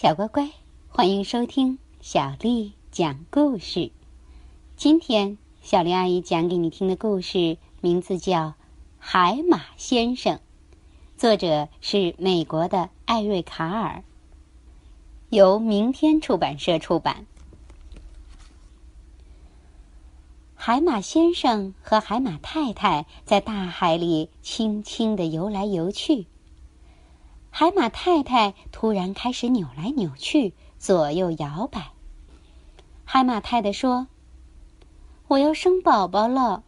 小乖乖，欢迎收听小丽讲故事。今天小丽阿姨讲给你听的故事名字叫《海马先生》，作者是美国的艾瑞卡尔，由明天出版社出版。海马先生和海马太太在大海里轻轻的游来游去。海马太太突然开始扭来扭去，左右摇摆。海马太太说：“我要生宝宝了。”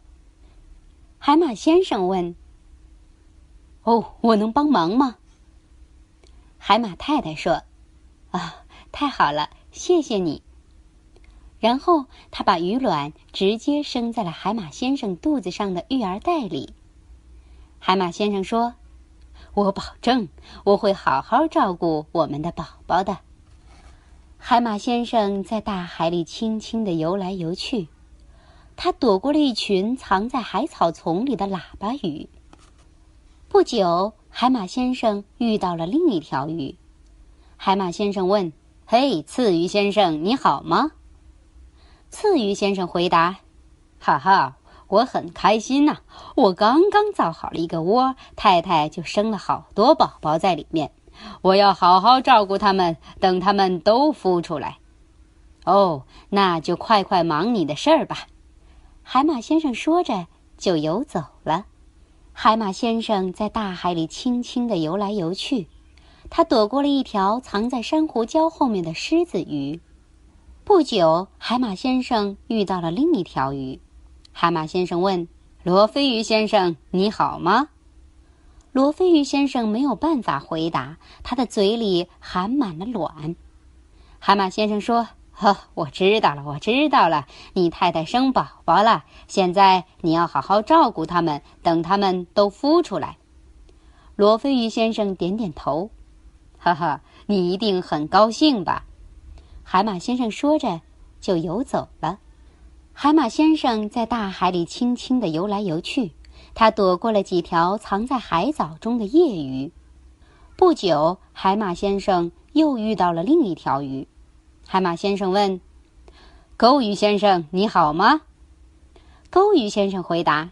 海马先生问：“哦，我能帮忙吗？”海马太太说：“啊，太好了，谢谢你。”然后他把鱼卵直接生在了海马先生肚子上的育儿袋里。海马先生说。我保证，我会好好照顾我们的宝宝的。海马先生在大海里轻轻的游来游去，他躲过了一群藏在海草丛里的喇叭鱼。不久，海马先生遇到了另一条鱼。海马先生问：“嘿，刺鱼先生，你好吗？”刺鱼先生回答：“哈哈。”我很开心呐！我刚刚造好了一个窝，太太就生了好多宝宝在里面。我要好好照顾它们，等它们都孵出来。哦，那就快快忙你的事儿吧。海马先生说着就游走了。海马先生在大海里轻轻地游来游去，他躲过了一条藏在珊瑚礁后面的狮子鱼。不久，海马先生遇到了另一条鱼。海马先生问：“罗非鱼先生，你好吗？”罗非鱼先生没有办法回答，他的嘴里含满了卵。海马先生说：“呵，我知道了，我知道了。你太太生宝宝了，现在你要好好照顾他们，等他们都孵出来。”罗非鱼先生点点头：“呵呵，你一定很高兴吧？”海马先生说着，就游走了。海马先生在大海里轻轻地游来游去，他躲过了几条藏在海藻中的夜鱼。不久，海马先生又遇到了另一条鱼。海马先生问：“钩鱼先生，你好吗？”钩鱼先生回答：“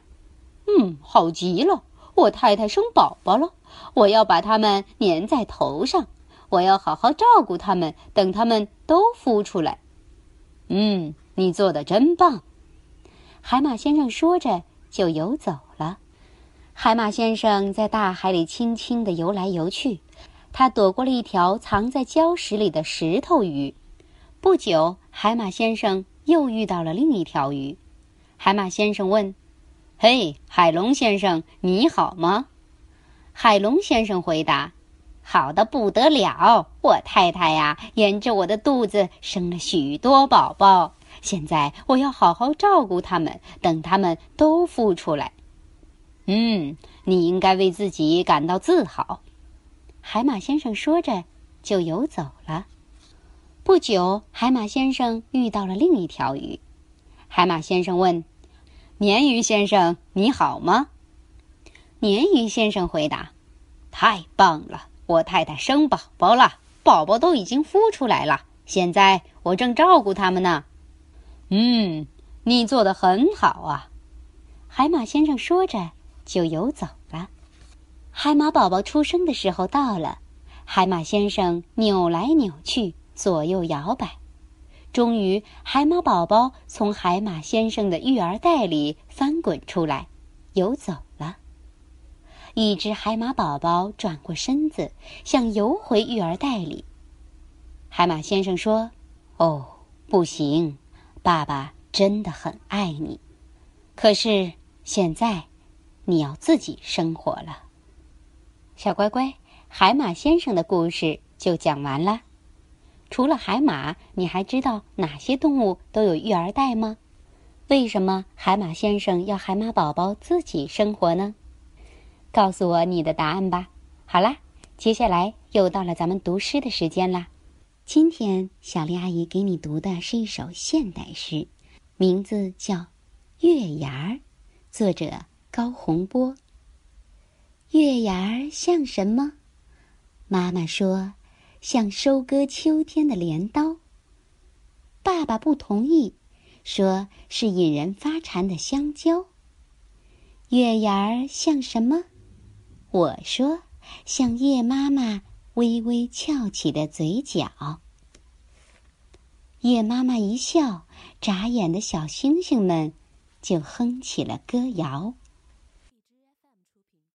嗯，好极了，我太太生宝宝了，我要把它们粘在头上，我要好好照顾它们，等它们都孵出来。”嗯。你做的真棒，海马先生说着就游走了。海马先生在大海里轻轻地游来游去，他躲过了一条藏在礁石里的石头鱼。不久，海马先生又遇到了另一条鱼。海马先生问：“嘿，海龙先生，你好吗？”海龙先生回答：“好的不得了，我太太呀，沿着我的肚子生了许多宝宝。”现在我要好好照顾它们，等它们都孵出来。嗯，你应该为自己感到自豪。”海马先生说着，就游走了。不久，海马先生遇到了另一条鱼。海马先生问：“鲶鱼先生，你好吗？”鲶鱼先生回答：“太棒了，我太太生宝宝了，宝宝都已经孵出来了。现在我正照顾它们呢。”嗯，你做的很好啊，海马先生说着就游走了。海马宝宝出生的时候到了，海马先生扭来扭去，左右摇摆，终于海马宝宝从海马先生的育儿袋里翻滚出来，游走了。一只海马宝宝转过身子，想游回育儿袋里。海马先生说：“哦，不行。”爸爸真的很爱你，可是现在你要自己生活了。小乖乖，海马先生的故事就讲完了。除了海马，你还知道哪些动物都有育儿袋吗？为什么海马先生要海马宝宝自己生活呢？告诉我你的答案吧。好啦，接下来又到了咱们读诗的时间啦。今天，小丽阿姨给你读的是一首现代诗，名字叫《月牙儿》，作者高洪波。月牙儿像什么？妈妈说，像收割秋天的镰刀。爸爸不同意，说是引人发馋的香蕉。月牙儿像什么？我说像叶妈妈微微翘起的嘴角。夜妈妈一笑，眨眼的小星星们就哼起了歌谣。